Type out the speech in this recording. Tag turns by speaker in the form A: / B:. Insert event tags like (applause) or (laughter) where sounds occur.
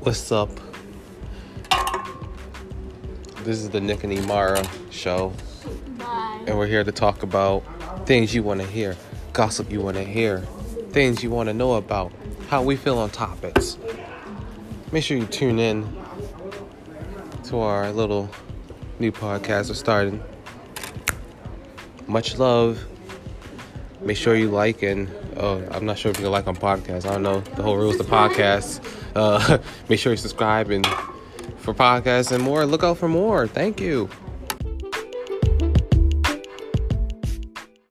A: What's up? This is the Nick and Imara show,
B: Bye.
A: and we're here to talk about things you want to hear, gossip you want to hear, things you want to know about, how we feel on topics. Make sure you tune in to our little new podcast we're starting. Much love. Make sure you like and oh, I'm not sure if you can like on podcasts. I don't know the whole rules the podcast. Uh, (laughs) make sure you subscribe and for podcasts and more. Look out for more. Thank you.